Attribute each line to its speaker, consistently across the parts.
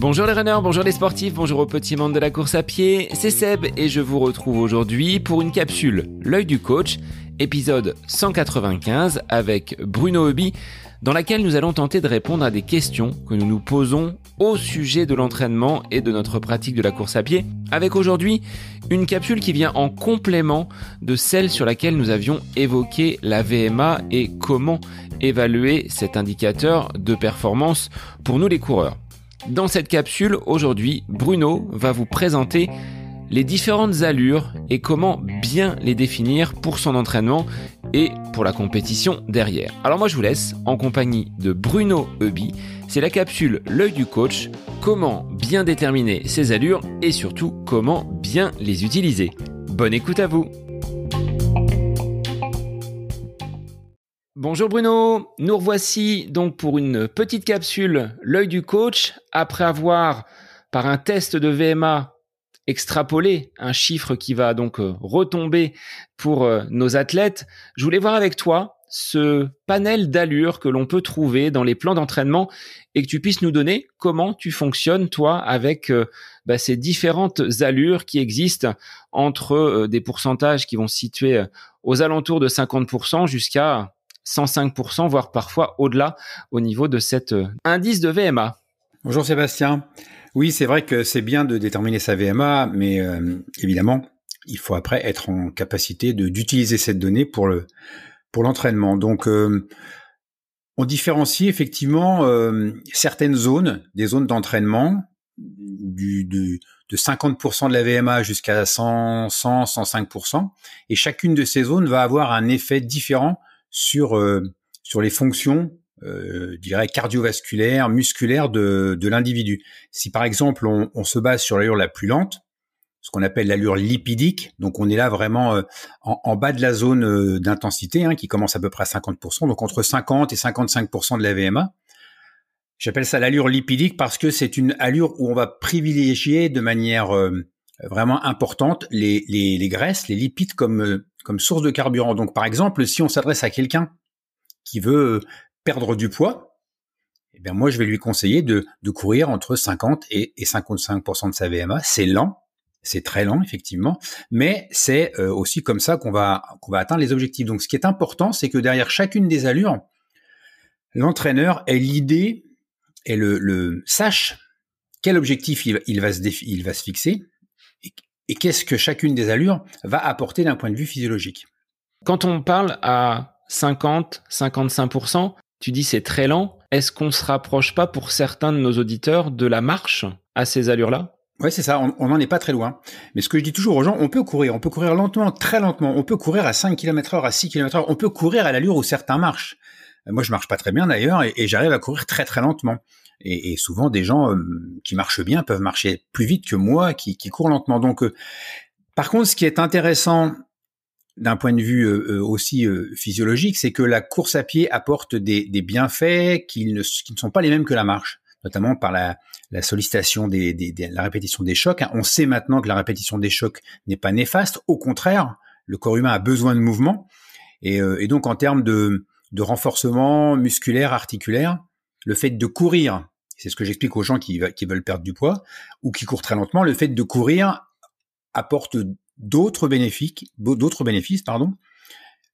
Speaker 1: Bonjour les runners, bonjour les sportifs, bonjour au petit monde de la course à pied, c'est Seb et je vous retrouve aujourd'hui pour une capsule L'œil du coach, épisode 195 avec Bruno Hobby, dans laquelle nous allons tenter de répondre à des questions que nous nous posons au sujet de l'entraînement et de notre pratique de la course à pied, avec aujourd'hui une capsule qui vient en complément de celle sur laquelle nous avions évoqué la VMA et comment évaluer cet indicateur de performance pour nous les coureurs. Dans cette capsule, aujourd'hui, Bruno va vous présenter les différentes allures et comment bien les définir pour son entraînement et pour la compétition derrière. Alors moi je vous laisse en compagnie de Bruno Eubi. C'est la capsule L'œil du coach, comment bien déterminer ses allures et surtout comment bien les utiliser. Bonne écoute à vous Bonjour Bruno, nous revoici donc pour une petite capsule L'œil du coach après avoir par un test de VMA extrapolé un chiffre qui va donc euh, retomber pour euh, nos athlètes. Je voulais voir avec toi ce panel d'allures que l'on peut trouver dans les plans d'entraînement et que tu puisses nous donner comment tu fonctionnes toi avec euh, bah, ces différentes allures qui existent entre des pourcentages qui vont se situer aux alentours de 50% jusqu'à 105%, voire parfois au-delà au niveau de cet indice de VMA.
Speaker 2: Bonjour Sébastien. Oui, c'est vrai que c'est bien de déterminer sa VMA, mais euh, évidemment, il faut après être en capacité d'utiliser cette donnée pour le pour l'entraînement. Donc, euh, on différencie effectivement certaines zones, des zones d'entraînement, du, de 50% de la VMA jusqu'à 100, 100, 105%, et chacune de ces zones va avoir un effet différent sur euh, sur les fonctions, euh, dirais cardiovasculaires, musculaires de, de l'individu. Si par exemple on, on se base sur l'allure la plus lente, ce qu'on appelle l'allure lipidique. Donc on est là vraiment euh, en, bas de la zone euh, d'intensité, hein, qui commence à peu près à 50%, donc entre 50 et 55% de la VMA. J'appelle ça l'allure lipidique parce que c'est une allure où on va privilégier de manière euh, vraiment importante les, les, les, graisses, les lipides comme comme source de carburant. Donc par exemple, si on s'adresse à quelqu'un qui veut perdre du poids, eh bien moi je vais lui conseiller de, courir entre 50 et, et 55% de sa VMA. C'est lent, c'est très lent effectivement, mais c'est euh, aussi comme ça qu'on va va atteindre les objectifs. Donc ce qui est important, c'est que derrière chacune des allures, l'entraîneur ait l'idée et le, le, sache quel objectif il, va se il va se fixer et qu'est-ce que chacune des allures va apporter d'un point de vue physiologique.
Speaker 1: Quand on parle à 50, 55%, tu dis c'est très lent. Est-ce qu'on se rapproche pas pour certains de nos auditeurs de la marche à ces allures-là?
Speaker 2: Ouais, c'est ça, on n'en est pas très loin. Mais ce que je dis toujours aux gens, on peut courir, on peut courir lentement, très lentement, on peut courir à 5 km heure, à 6 km heure, on peut courir à l'allure où certains marchent. Moi, je marche pas très bien d'ailleurs, et j'arrive à courir très très lentement. Et, et, souvent, des gens euh, qui marchent bien peuvent marcher plus vite que moi, qui, qui courent lentement. Donc, euh, par contre, ce qui est intéressant d'un point de vue euh, aussi physiologique, c'est que la course à pied apporte des, des bienfaits qui ne, sont pas les mêmes que la marche, notamment par la, sollicitation des, des, la répétition des chocs. On sait maintenant que la répétition des chocs n'est pas néfaste. Au contraire, le corps humain a besoin de mouvement. Et, donc, en termes de renforcement musculaire, articulaire, le fait de courir c'est ce que j'explique aux gens qui, veulent perdre du poids ou qui courent très lentement. Le fait de courir apporte d'autres bénéfices,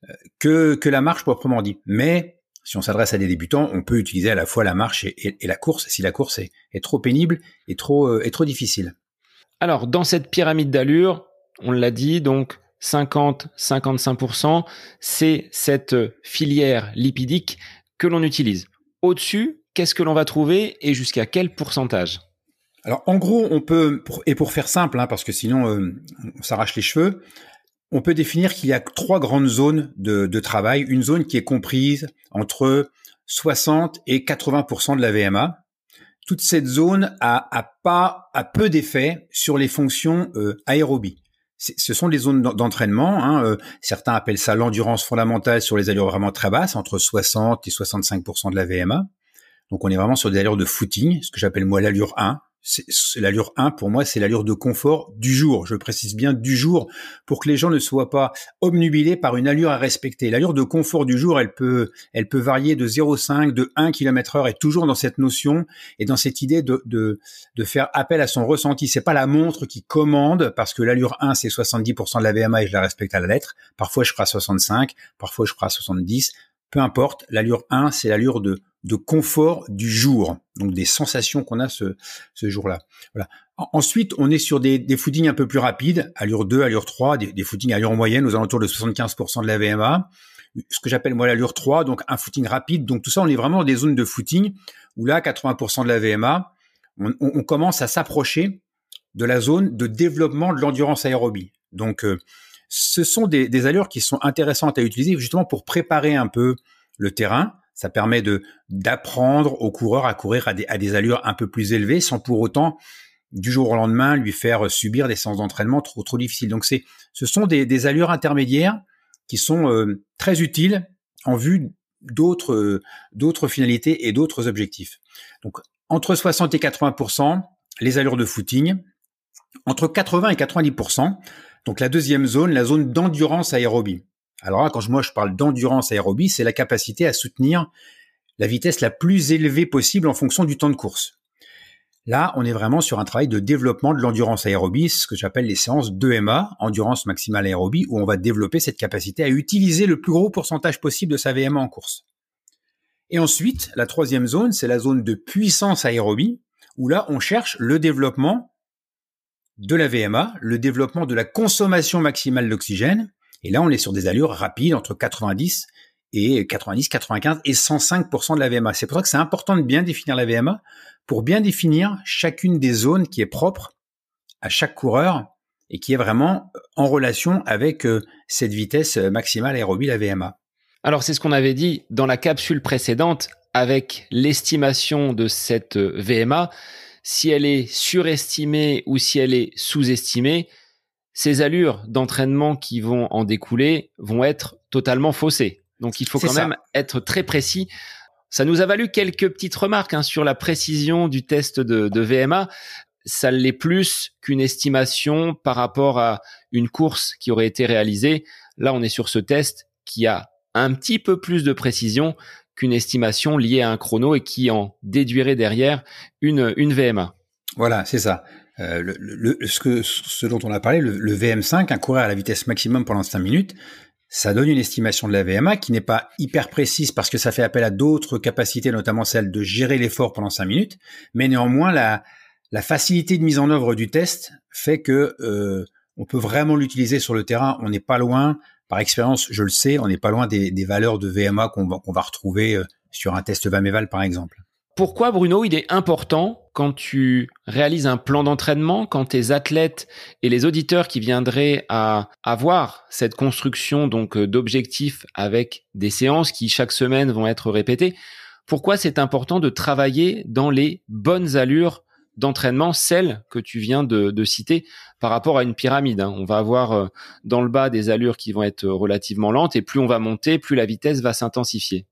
Speaker 2: euh, que, la marche proprement dit. Mais si on s'adresse à des débutants, on peut utiliser à la fois la marche et, la course si la course est, trop pénible et trop, euh, trop difficile.
Speaker 1: Alors, dans cette pyramide d'allure, on l'a dit, donc 50-55%, c'est cette filière lipidique que l'on utilise. Au-dessus, qu'est-ce que l'on va trouver et jusqu'à quel pourcentage?
Speaker 2: Alors en gros, on peut, et pour faire simple, hein, parce que sinon euh, on s'arrache les cheveux, on peut définir qu'il y a trois grandes zones de, travail. Une zone qui est comprise entre 60 et 80% de la VMA. Toute cette zone a, pas a peu d'effet sur les fonctions euh, aérobies. Ce sont les zones d'entraînement. Hein, euh, certains appellent ça l'endurance fondamentale sur les allures vraiment très basses, entre 60 et 65% de la VMA. Donc on est vraiment sur des allures de footing, ce que j'appelle moi l'allure 1. L'allure 1 pour moi c'est l'allure de confort du jour. Je précise bien du jour pour que les gens ne soient pas obnubilés par une allure à respecter. L'allure de confort du jour, elle peut elle peut varier de 0,5 de 1 km heure et toujours dans cette notion et dans cette idée de de, de faire appel à son ressenti. C'est pas la montre qui commande parce que l'allure 1 c'est 70% de la VMA et je la respecte à la lettre. Parfois je ferai 65, parfois je ferai 70. Peu importe, l'allure 1 c'est l'allure de confort du jour, donc des sensations qu'on a ce, jour-là. Ensuite, on est sur des, des footings un peu plus rapides, allure 2, allure 3, des, des footings allure moyenne aux alentours de 75% de la VMA. Ce que j'appelle moi l'allure 3, donc un footing rapide. Donc tout ça, on est vraiment dans des zones de footing où là, 80% de la VMA, on, on commence à s'approcher de la zone de développement de l'endurance aérobie. Donc, euh, ce sont des, allures qui sont intéressantes à utiliser justement pour préparer un peu le terrain, ça permet de d'apprendre aux coureurs à courir à des, à des allures un peu plus élevées sans pour autant du jour au lendemain lui faire subir des séances d'entraînement trop trop difficiles. Donc c'est ce sont des, des allures intermédiaires qui sont euh, très utiles en vue d'autres euh, d'autres finalités et d'autres objectifs. Donc entre 60 et 80 les allures de footing, entre 80 et 90 donc la deuxième zone, la zone d'endurance aérobie. Alors là, quand moi je parle d'endurance aérobie, c'est la capacité à soutenir la vitesse la plus élevée possible en fonction du temps de course. Là, on est vraiment sur un travail de développement de l'endurance aérobie, ce que j'appelle les séances 2MA, endurance maximale aérobie, où on va développer cette capacité à utiliser le plus gros pourcentage possible de sa VMA en course. Et ensuite, la troisième zone, c'est la zone de puissance aérobie, où là, on cherche le développement de la VMA, le développement de la consommation maximale d'oxygène, et là, on est sur des allures rapides entre 90 et 90, 95 et 105% de la VMA. C'est pour ça que c'est important de bien définir la VMA pour bien définir chacune des zones qui est propre à chaque coureur et qui est vraiment en relation avec euh, cette vitesse maximale aérobie, la VMA.
Speaker 1: Alors c'est ce qu'on avait dit dans la capsule précédente avec l'estimation de cette euh, VMA. Si elle est surestimée ou si elle est sous-estimée, ces allures d'entraînement qui vont en découler vont être totalement faussées. Donc il faut quand même être très précis. Ça nous a valu quelques petites remarques hein, sur la précision du test de, de VMA. Ça l'est plus qu'une estimation par rapport à une course qui aurait été réalisée. Là, on est sur ce test qui a un petit peu plus de précision qu'une estimation liée à un chrono et qui en déduirait derrière une, une VMA.
Speaker 2: Voilà, c'est ça. Euh, ce, que, ce dont on a parlé, le, VM5, un courir à la vitesse maximum pendant 5 minutes, ça donne une estimation de la VMA qui n'est pas hyper précise parce que ça fait appel à d'autres capacités, notamment celle de gérer l'effort pendant 5 minutes, mais néanmoins la, la facilité de mise en œuvre du test fait que euh, on peut vraiment l'utiliser sur le terrain. On n'est pas loin, par expérience, je le sais, on n'est pas loin des, valeurs de VMA qu'on va, qu'on va retrouver euh, sur un test Vameval par exemple.
Speaker 1: Pourquoi Bruno, il est important quand tu réalises un plan d'entraînement, quand tes athlètes et les auditeurs qui viendraient à avoir cette construction donc euh, d'objectifs avec des séances qui chaque semaine vont être répétées, pourquoi c'est important de travailler dans les bonnes allures d'entraînement, celles que tu viens de, citer par rapport à une pyramide. Hein. On va avoir euh, dans le bas des allures qui vont être relativement lentes et plus on va monter, plus la vitesse va s'intensifier.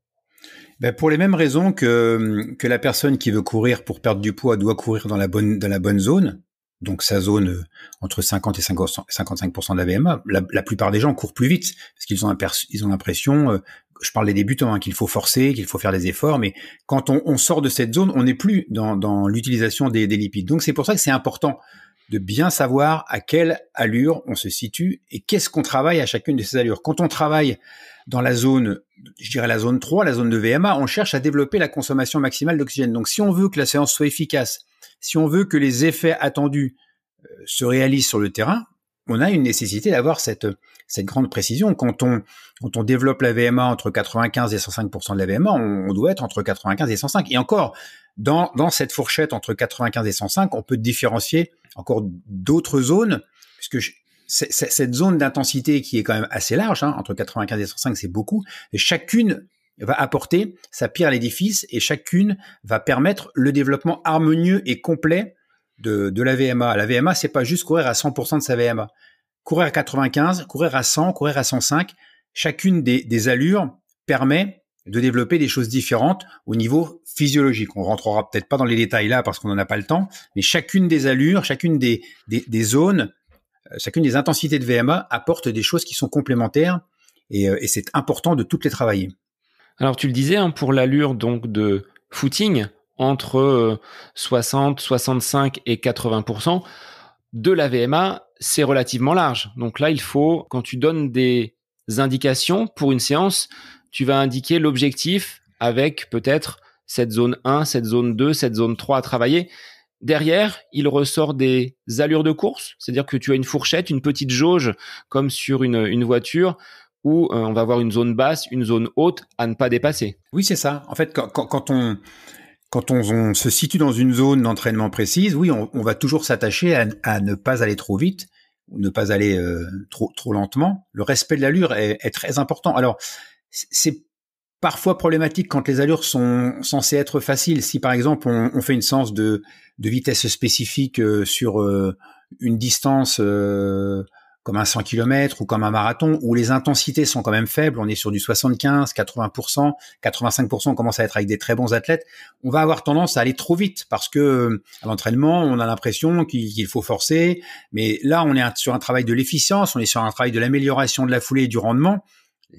Speaker 2: Ben pour les mêmes raisons que, que la personne qui veut courir pour perdre du poids doit courir dans la bonne, dans la bonne zone, donc sa zone euh, entre 50 et 55% de la VMA. La, plupart des gens courent plus vite parce qu'ils ont, l'impression, euh, je parle des débutants, hein, qu'il faut forcer, qu'il faut faire des efforts, mais quand on, sort de cette zone, on n'est plus dans, dans l'utilisation des, des lipides. Donc c'est pour ça que c'est important de bien savoir à quelle allure on se situe et qu'est-ce qu'on travaille à chacune de ces allures. Quand on travaille dans la zone, je dirais la zone 3, la zone de VMA, on cherche à développer la consommation maximale d'oxygène. Donc si on veut que la séance soit efficace, si on veut que les effets attendus euh, se réalisent sur le terrain, on a une nécessité d'avoir cette, cette grande précision. Quand on, quand on développe la VMA entre 95 et 105% de la VMA, on, doit être entre 95 et 105. Et encore, dans, dans cette fourchette entre 95 et 105, on peut différencier encore d'autres zones, puisque cette zone d'intensité qui est quand même assez large, hein, entre 95 et 105, c'est beaucoup, et chacune va apporter sa pierre à l'édifice et chacune va permettre le développement harmonieux et complet de, la VMA. La VMA, c'est pas juste courir à 100% de sa VMA. Courir à 95, courir à 100, courir à 105, chacune des, allures permet de développer des choses différentes au niveau physiologique. On rentrera peut-être pas dans les détails là parce qu'on n'en a pas le temps, mais chacune des allures, chacune des, zones, euh, chacune des intensités de VMA apporte des choses qui sont complémentaires et, euh, et c'est important de toutes les travailler.
Speaker 1: Alors tu le disais, hein, pour l'allure donc de footing, entre 60, 65 et 80% de la VMA, c'est relativement large. Donc là, il faut, quand tu donnes des indications pour une séance, tu vas indiquer l'objectif avec peut-être cette zone 1, cette zone 2, cette zone 3 à travailler. Derrière, il ressort des allures de course, c'est-à-dire que tu as une fourchette, une petite jauge comme sur une, voiture où euh, on va avoir une zone basse, une zone haute à ne pas dépasser.
Speaker 2: Oui, c'est ça. En fait, quand, on quand on, se situe dans une zone d'entraînement précise, oui, on, va toujours s'attacher à, ne pas aller trop vite ou ne pas aller euh, trop trop lentement. Le respect de l'allure est, très important. Alors, c'est parfois problématique quand les allures sont censées être faciles. Si par exemple on, fait une séance de, vitesse spécifique euh, sur une distance comme un 100 km ou comme un marathon, où les intensités sont quand même faibles, on est sur du 75, 80%, 85%, on commence à être avec des très bons athlètes, on va avoir tendance à aller trop vite parce que à l'entraînement, on a l'impression qu'il faut forcer, mais là on est sur un travail de l'efficience, on est sur un travail de l'amélioration de la foulée et du rendement,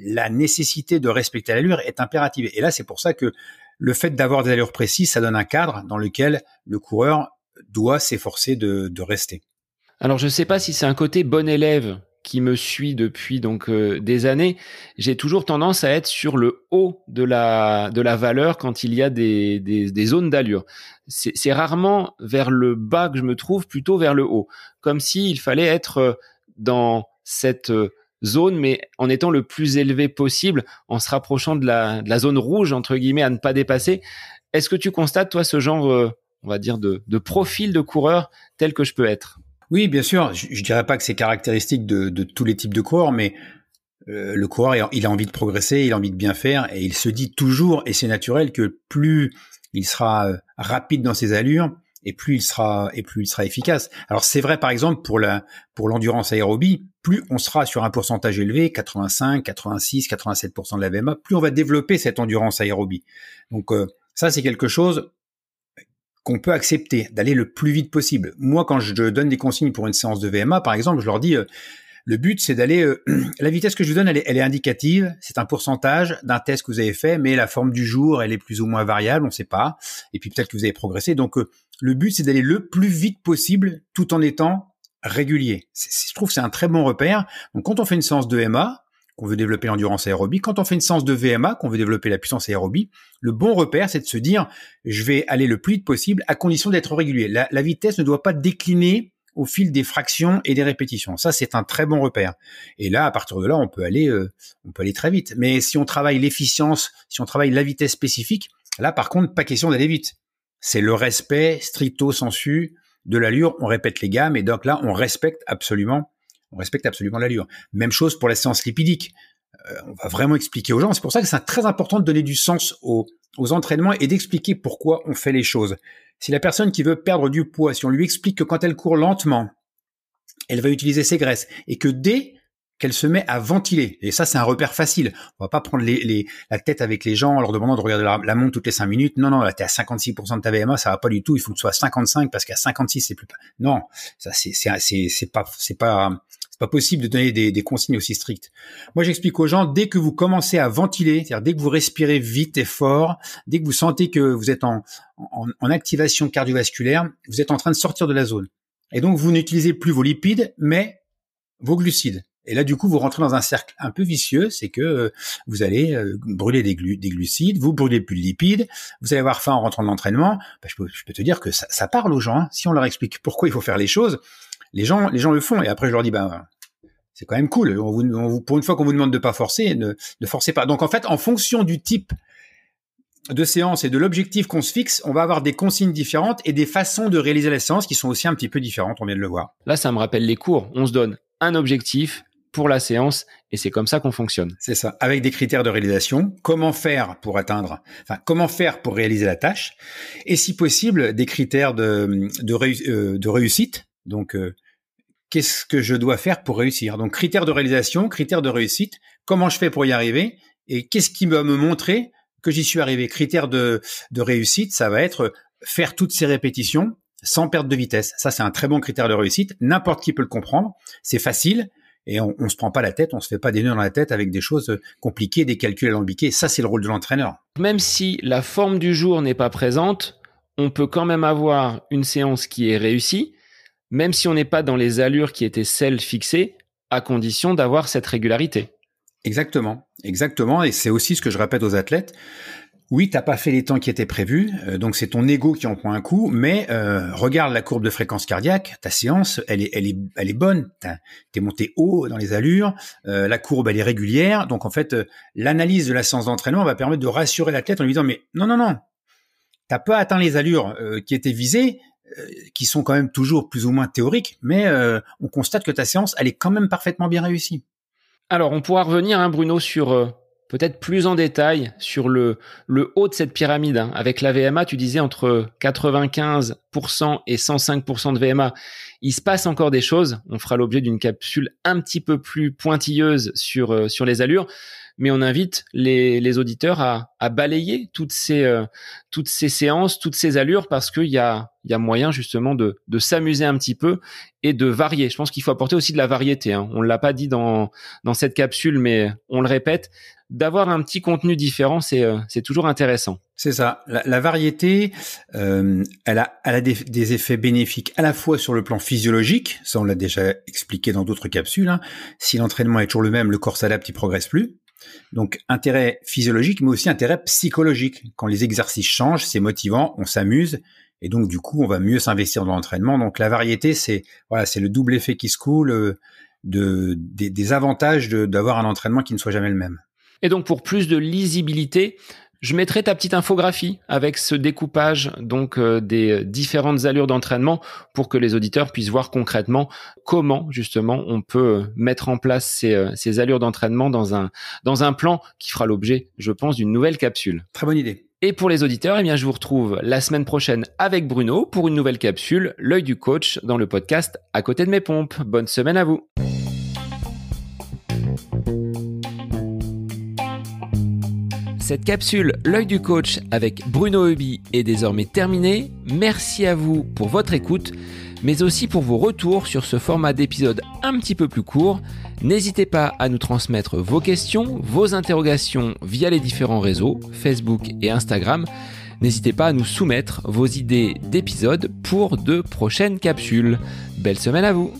Speaker 2: la nécessité de respecter l'allure est impérative. Et là, c'est pour ça que le fait d'avoir des allures précises, ça donne un cadre dans lequel le coureur doit s'efforcer de, rester.
Speaker 1: Alors, je ne sais pas si c'est un côté bon élève qui me suit depuis donc euh, des années, j'ai toujours tendance à être sur le haut de la valeur quand il y a des zones d'allure. C'est rarement vers le bas que je me trouve, plutôt vers le haut, comme s'il fallait être dans cette euh, zone, mais en étant le plus élevé possible, en se rapprochant de la, zone rouge, entre guillemets, à ne pas dépasser. Est-ce que tu constates, toi, ce genre, euh, on va dire, de, profil de coureur tel que je peux être?
Speaker 2: Oui, bien sûr. Je, ne dirais pas que c'est caractéristique de, tous les types de coureurs, mais euh, le coureur, il a envie de progresser, il a envie de bien faire, et il se dit toujours, et c'est naturel, que plus il sera euh, rapide dans ses allures, et plus il sera efficace. Alors c'est vrai par exemple pour l'endurance aérobie, plus on sera sur un pourcentage élevé, 85, 86, 87% de la VMA, plus on va développer cette endurance aérobie. Donc euh, ça c'est quelque chose qu'on peut accepter d'aller le plus vite possible. Moi quand je donne des consignes pour une séance de VMA par exemple, je leur dis euh, le but, c'est d'aller. Euh, la vitesse que je vous donne, elle est, elle est indicative. C'est un pourcentage d'un test que vous avez fait, mais la forme du jour, elle est plus ou moins variable, on ne sait pas. Et puis peut-être que vous avez progressé. Donc le but, c'est d'aller le plus vite possible tout en étant régulier. je trouve que c'est un très bon repère. Donc quand on fait une séance de MA, qu'on veut développer l'endurance aérobie, quand on fait une séance de VMA, qu'on veut développer la puissance aérobie, le bon repère, c'est de se dire, je vais aller le plus vite possible à condition d'être régulier. La, vitesse ne doit pas décliner au fil des fractions et des répétitions. Ça, c'est un très bon repère. Et là, à partir de là, on peut aller, euh, on peut aller très vite. Mais si on travaille l'efficience, si on travaille la vitesse spécifique, là, par contre, pas question d'aller vite c'est le respect stricto sensu de l'allure. On répète les gammes et donc là, on respecte absolument, on respecte absolument l'allure. Même chose pour la séance lipidique. Euh, on va vraiment expliquer aux gens. C'est pour ça que c'est très important de donner du sens aux, aux entraînements et d'expliquer pourquoi on fait les choses. Si la personne qui veut perdre du poids, si on lui explique que quand elle court lentement, elle va utiliser ses graisses et que dès qu'elle se met à ventiler. Et ça, c'est un repère facile. On va pas prendre les, la tête avec les gens en leur demandant de regarder la, montre toutes les 5 minutes. Non, non, là, t'es à 56% de ta VMA, ça va pas du tout. Il faut que tu sois à 55 parce qu'à 56, c'est plus... Non, ça, c'est, c'est, c'est, pas, c'est pas, c'est pas possible de donner des, des, consignes aussi strictes. Moi, j'explique aux gens, dès que vous commencez à ventiler, c'est-à-dire dès que vous respirez vite et fort, dès que vous sentez que vous êtes en, en, en activation cardiovasculaire, vous êtes en train de sortir de la zone. Et donc, vous n'utilisez plus vos lipides, mais vos glucides. Et là, du coup, vous rentrez dans un cercle un peu vicieux, c'est que euh, vous allez euh, brûler des, glucides, vous brûlez plus de lipides, vous allez avoir faim en rentrant de l'entraînement. Bah, je, peux, te dire que ça, parle aux gens. Hein. Si on leur explique pourquoi il faut faire les choses, les gens, les gens le font. Et après, je leur dis, ben, c'est quand même cool. On vous, pour une fois qu'on vous demande de pas forcer, ne, ne forcez pas. Donc, en fait, en fonction du type de séance et de l'objectif qu'on se fixe, on va avoir des consignes différentes et des façons de réaliser la séance qui sont aussi un petit peu différentes, on vient de le voir.
Speaker 1: Là, ça me rappelle les cours. On se donne un objectif, pour la séance et c'est comme ça qu'on fonctionne.
Speaker 2: C'est ça, avec des critères de réalisation, comment faire pour atteindre, enfin comment faire pour réaliser la tâche et si possible des critères de de, euh, de réussite. Donc euh, qu'est-ce que je dois faire pour réussir? Donc critères de réalisation, critères de réussite, comment je fais pour y arriver et qu'est-ce qui va me montrer que j'y suis arrivé? Critère de, de réussite, ça va être faire toutes ces répétitions sans perte de vitesse. Ça, c'est un très bon critère de réussite. N'importe qui peut le comprendre. C'est facile et on, on se prend pas la tête, on se fait pas des nœuds dans la tête avec des choses compliquées, des calculs alambiqués. Ça, c'est le rôle de l'entraîneur.
Speaker 1: Même si la forme du jour n'est pas présente, on peut quand même avoir une séance qui est réussie, même si on n'est pas dans les allures qui étaient celles fixées, à condition d'avoir cette régularité.
Speaker 2: Exactement, exactement, et c'est aussi ce que je répète aux athlètes. Oui, t'as pas fait les temps qui étaient prévus, euh, donc c'est ton ego qui en prend un coup. Mais euh, regarde la courbe de fréquence cardiaque, ta séance, elle est, elle est, elle est bonne. T'es monté haut dans les allures, euh, la courbe elle est régulière. Donc en fait, l'analyse de la séance d'entraînement va permettre de rassurer l'athlète en lui disant mais non non non, t'as pas atteint les allures qui étaient visées, qui sont quand même toujours plus ou moins théoriques, mais on constate que ta séance elle est quand même parfaitement bien réussie.
Speaker 1: Alors on pourra revenir, hein, Bruno, sur peut-être plus en détail sur le, le haut de cette pyramide. Hein. Avec la VMA, tu disais entre 95% et 105% de VMA. Il se passe encore des choses. On fera l'objet d'une capsule un petit peu plus pointilleuse sur, euh, sur les allures mais on invite les, les auditeurs à, à, balayer toutes ces, euh, toutes ces séances, toutes ces allures, parce qu'il y a, y a moyen justement de, de s'amuser un petit peu et de varier. Je pense qu'il faut apporter aussi de la variété. Hein. On ne l'a pas dit dans, dans cette capsule, mais on le répète, d'avoir un petit contenu différent, c'est euh, toujours intéressant.
Speaker 2: C'est ça. La, la variété, euh, elle a, elle a des, effets bénéfiques à la fois sur le plan physiologique, ça on l'a déjà expliqué dans d'autres capsules. Hein. Si l'entraînement est toujours le même, le corps s'adapte, il progresse plus. Donc intérêt physiologique, mais aussi intérêt psychologique. Quand les exercices changent, c'est motivant, on s'amuse, et donc du coup, on va mieux s'investir dans l'entraînement. Donc la variété, c'est voilà, c'est le double effet qui se coule euh, de, des, des avantages d'avoir un entraînement qui ne soit jamais le même.
Speaker 1: Et donc pour plus de lisibilité, je mettrai ta petite infographie avec ce découpage donc euh, des différentes allures d'entraînement pour que les auditeurs puissent voir concrètement comment justement on peut mettre en place ces, euh, ces allures d'entraînement dans un dans un plan qui fera l'objet, je pense, d'une nouvelle capsule.
Speaker 2: Très bonne idée.
Speaker 1: Et pour les auditeurs, eh bien, je vous retrouve la semaine prochaine avec Bruno pour une nouvelle capsule, l'œil du coach dans le podcast à côté de mes pompes. Bonne semaine à vous. Cette capsule L'œil du coach avec Bruno Hubi est désormais terminée. Merci à vous pour votre écoute, mais aussi pour vos retours sur ce format d'épisode un petit peu plus court. N'hésitez pas à nous transmettre vos questions, vos interrogations via les différents réseaux, Facebook et Instagram. N'hésitez pas à nous soumettre vos idées d'épisodes pour de prochaines capsules. Belle semaine à vous